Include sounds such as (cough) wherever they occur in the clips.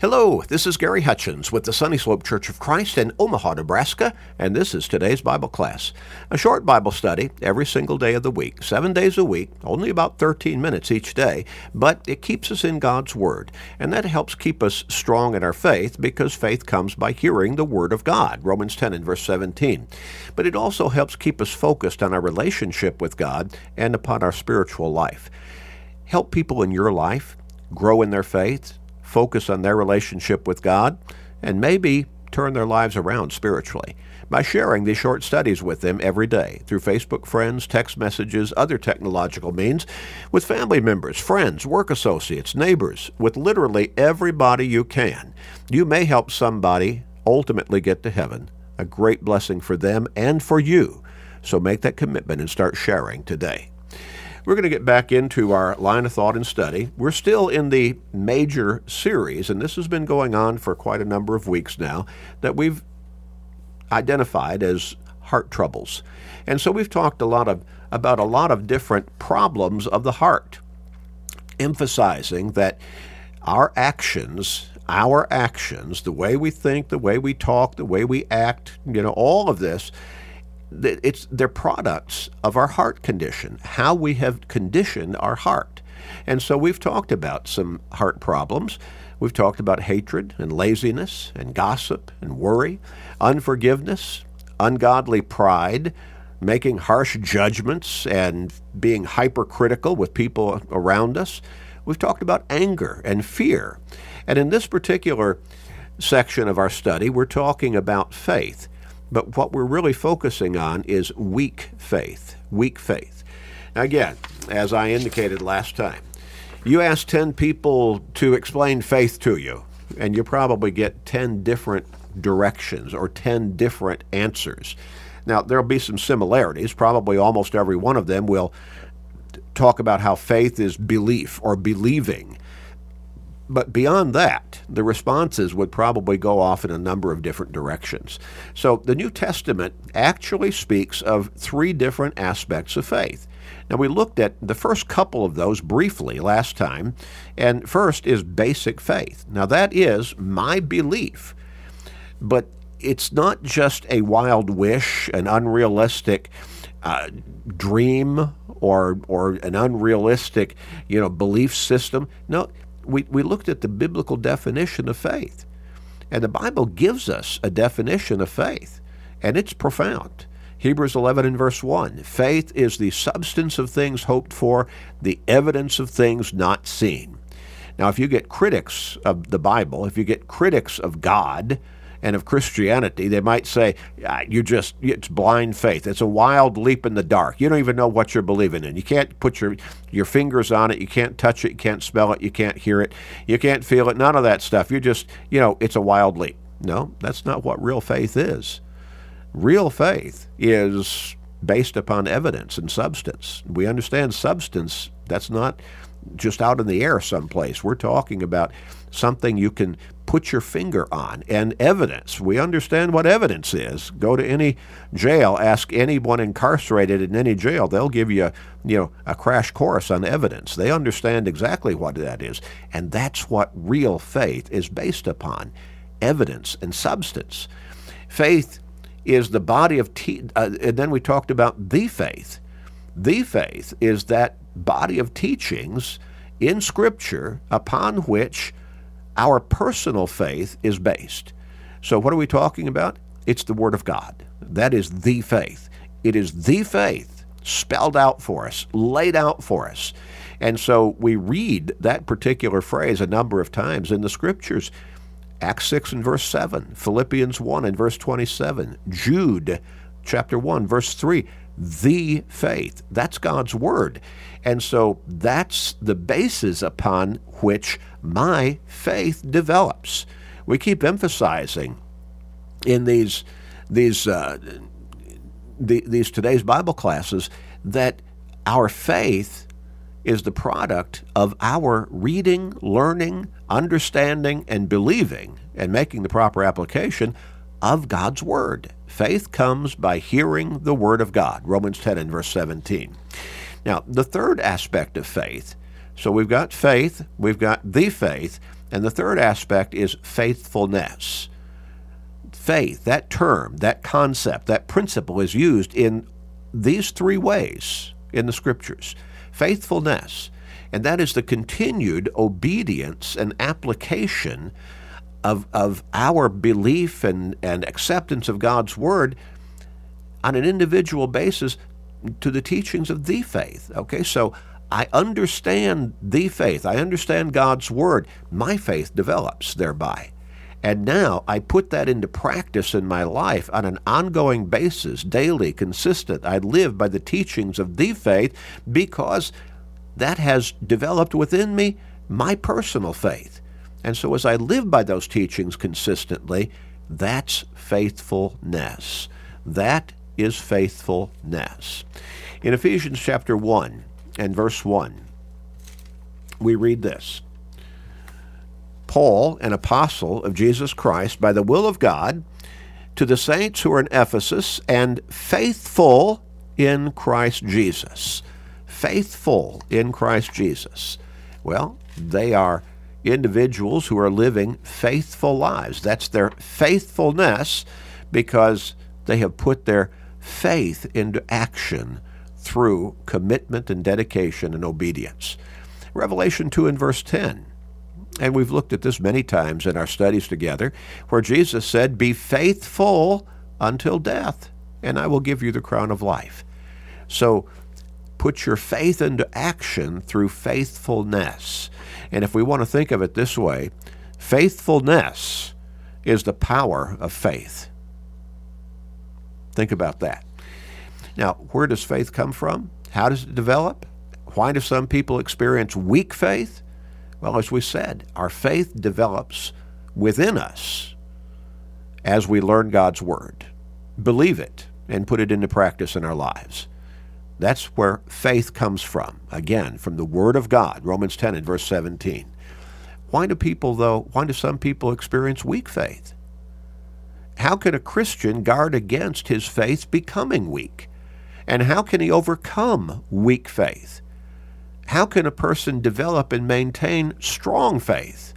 Hello, this is Gary Hutchins with the Sunny Slope Church of Christ in Omaha, Nebraska, and this is today's Bible class. A short Bible study every single day of the week, seven days a week, only about 13 minutes each day, but it keeps us in God's Word, and that helps keep us strong in our faith because faith comes by hearing the Word of God, Romans 10 and verse 17. But it also helps keep us focused on our relationship with God and upon our spiritual life. Help people in your life grow in their faith focus on their relationship with God, and maybe turn their lives around spiritually by sharing these short studies with them every day through Facebook friends, text messages, other technological means, with family members, friends, work associates, neighbors, with literally everybody you can. You may help somebody ultimately get to heaven, a great blessing for them and for you. So make that commitment and start sharing today. We're going to get back into our line of thought and study. We're still in the major series, and this has been going on for quite a number of weeks now, that we've identified as heart troubles. And so we've talked a lot of about a lot of different problems of the heart, emphasizing that our actions, our actions, the way we think, the way we talk, the way we act, you know, all of this it's they're products of our heart condition, how we have conditioned our heart. And so we've talked about some heart problems. We've talked about hatred and laziness and gossip and worry, unforgiveness, ungodly pride, making harsh judgments and being hypercritical with people around us. We've talked about anger and fear. And in this particular section of our study, we're talking about faith. But what we're really focusing on is weak faith. Weak faith. Again, as I indicated last time, you ask 10 people to explain faith to you, and you probably get 10 different directions or 10 different answers. Now, there'll be some similarities. Probably almost every one of them will talk about how faith is belief or believing. But beyond that, the responses would probably go off in a number of different directions. So the New Testament actually speaks of three different aspects of faith. Now, we looked at the first couple of those briefly last time, and first is basic faith. Now, that is my belief, but it's not just a wild wish, an unrealistic uh, dream, or or an unrealistic, you know, belief system. No, we, we looked at the biblical definition of faith. And the Bible gives us a definition of faith, and it's profound. Hebrews 11 and verse 1 Faith is the substance of things hoped for, the evidence of things not seen. Now, if you get critics of the Bible, if you get critics of God, and of Christianity, they might say, ah, you just, it's blind faith. It's a wild leap in the dark. You don't even know what you're believing in. You can't put your, your fingers on it. You can't touch it. You can't smell it. You can't hear it. You can't feel it. None of that stuff. You just, you know, it's a wild leap. No, that's not what real faith is. Real faith is based upon evidence and substance. We understand substance, that's not just out in the air someplace. We're talking about something you can put your finger on and evidence. We understand what evidence is. Go to any jail, ask anyone incarcerated in any jail, they'll give you, you know, a crash course on evidence. They understand exactly what that is. And that's what real faith is based upon, evidence and substance. Faith is the body of te- uh, and then we talked about the faith. The faith is that body of teachings in scripture upon which our personal faith is based. So, what are we talking about? It's the Word of God. That is the faith. It is the faith spelled out for us, laid out for us. And so we read that particular phrase a number of times in the scriptures. Acts 6 and verse 7, Philippians 1 and verse 27, Jude chapter 1 verse 3, the faith. That's God's word. And so that's the basis upon which my faith develops. We keep emphasizing in these these uh, the, these today's Bible classes that our faith is the product of our reading, learning, understanding, and believing, and making the proper application of God's Word. Faith comes by hearing the Word of God. Romans 10 and verse 17. Now, the third aspect of faith so we've got faith, we've got the faith, And the third aspect is faithfulness. Faith, that term, that concept, that principle is used in these three ways in the scriptures faithfulness, and that is the continued obedience and application of, of our belief and, and acceptance of God's Word on an individual basis to the teachings of the faith. Okay, so I understand the faith, I understand God's Word. My faith develops thereby. And now I put that into practice in my life on an ongoing basis, daily, consistent. I live by the teachings of the faith because that has developed within me my personal faith. And so as I live by those teachings consistently, that's faithfulness. That is faithfulness. In Ephesians chapter 1 and verse 1, we read this Paul, an apostle of Jesus Christ, by the will of God, to the saints who are in Ephesus and faithful in Christ Jesus. Faithful in Christ Jesus. Well, they are individuals who are living faithful lives. That's their faithfulness because they have put their faith into action through commitment and dedication and obedience. Revelation 2 and verse 10. And we've looked at this many times in our studies together, where Jesus said, Be faithful until death, and I will give you the crown of life. So put your faith into action through faithfulness. And if we want to think of it this way, faithfulness is the power of faith. Think about that. Now, where does faith come from? How does it develop? Why do some people experience weak faith? Well, as we said, our faith develops within us as we learn God's Word, believe it, and put it into practice in our lives. That's where faith comes from. Again, from the Word of God, Romans 10 and verse 17. Why do people, though, why do some people experience weak faith? How can a Christian guard against his faith becoming weak? And how can he overcome weak faith? How can a person develop and maintain strong faith?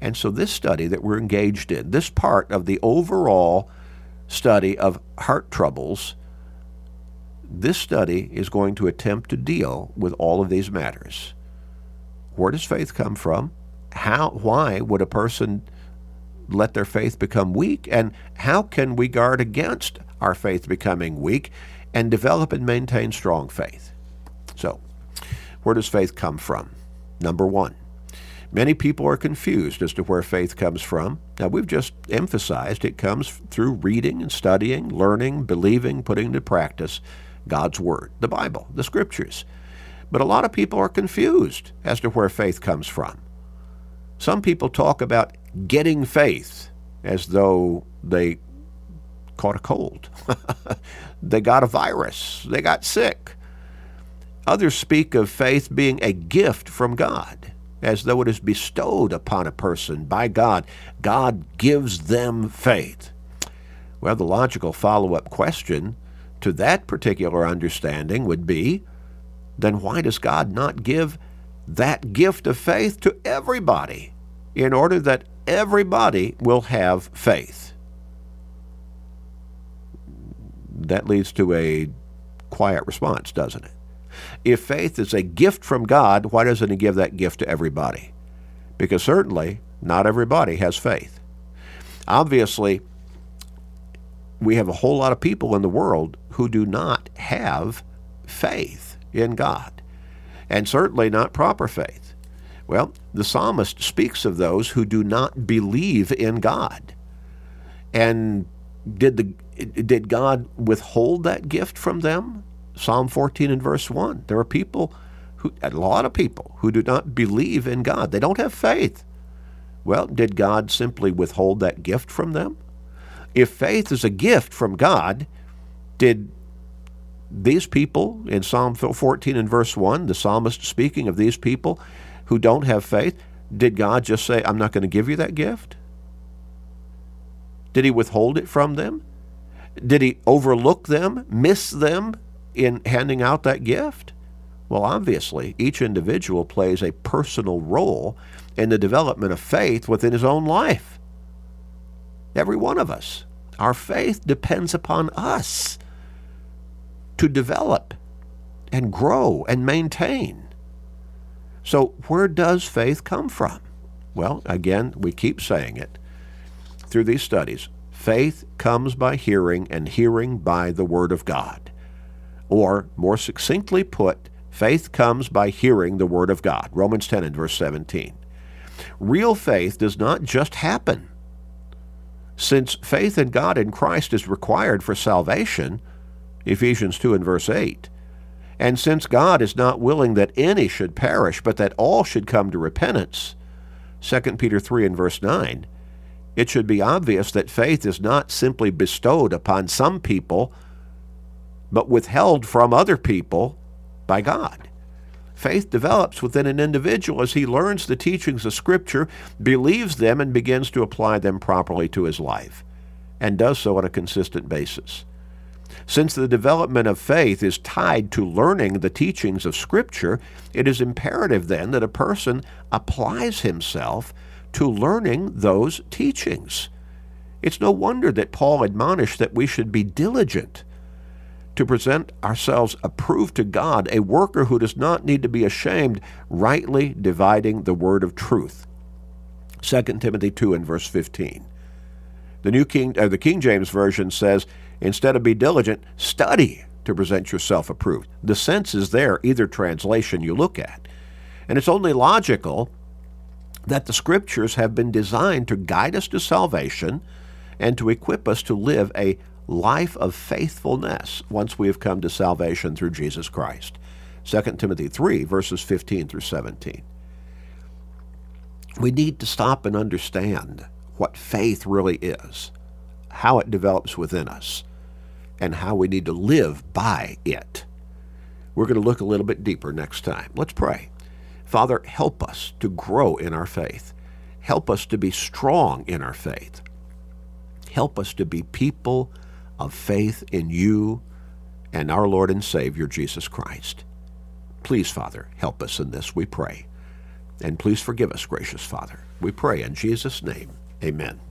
And so, this study that we're engaged in, this part of the overall study of heart troubles, this study is going to attempt to deal with all of these matters. Where does faith come from? How, why would a person let their faith become weak? And how can we guard against our faith becoming weak and develop and maintain strong faith. So, where does faith come from? Number one, many people are confused as to where faith comes from. Now, we've just emphasized it comes through reading and studying, learning, believing, putting into practice God's Word, the Bible, the Scriptures. But a lot of people are confused as to where faith comes from. Some people talk about getting faith as though they caught a cold. (laughs) they got a virus. They got sick. Others speak of faith being a gift from God, as though it is bestowed upon a person by God. God gives them faith. Well, the logical follow up question to that particular understanding would be then why does God not give that gift of faith to everybody in order that everybody will have faith? that leads to a quiet response, doesn't it? If faith is a gift from God, why doesn't He give that gift to everybody? Because certainly not everybody has faith. Obviously, we have a whole lot of people in the world who do not have faith in God, and certainly not proper faith. Well, the psalmist speaks of those who do not believe in God. And did the did God withhold that gift from them? Psalm 14 and verse 1. There are people who a lot of people who do not believe in God. They don't have faith. Well, did God simply withhold that gift from them? If faith is a gift from God, did these people in Psalm 14 and verse 1, the psalmist speaking of these people who don't have faith, did God just say, I'm not going to give you that gift? Did he withhold it from them? Did he overlook them, miss them in handing out that gift? Well, obviously, each individual plays a personal role in the development of faith within his own life. Every one of us. Our faith depends upon us to develop and grow and maintain. So, where does faith come from? Well, again, we keep saying it through these studies. Faith comes by hearing, and hearing by the Word of God. Or, more succinctly put, faith comes by hearing the Word of God. Romans 10 and verse 17. Real faith does not just happen. Since faith in God in Christ is required for salvation, Ephesians 2 and verse 8, and since God is not willing that any should perish, but that all should come to repentance, 2 Peter 3 and verse 9, it should be obvious that faith is not simply bestowed upon some people, but withheld from other people by God. Faith develops within an individual as he learns the teachings of Scripture, believes them, and begins to apply them properly to his life, and does so on a consistent basis. Since the development of faith is tied to learning the teachings of Scripture, it is imperative then that a person applies himself to learning those teachings. It's no wonder that Paul admonished that we should be diligent to present ourselves approved to God, a worker who does not need to be ashamed, rightly dividing the word of truth. 2 Timothy 2 and verse 15. The New King, uh, the King James Version says, instead of be diligent, study to present yourself approved. The sense is there, either translation you look at. And it's only logical that the Scriptures have been designed to guide us to salvation and to equip us to live a life of faithfulness once we have come to salvation through Jesus Christ. 2 Timothy 3, verses 15 through 17. We need to stop and understand what faith really is, how it develops within us, and how we need to live by it. We're going to look a little bit deeper next time. Let's pray. Father, help us to grow in our faith. Help us to be strong in our faith. Help us to be people of faith in you and our Lord and Savior, Jesus Christ. Please, Father, help us in this, we pray. And please forgive us, gracious Father. We pray in Jesus' name. Amen.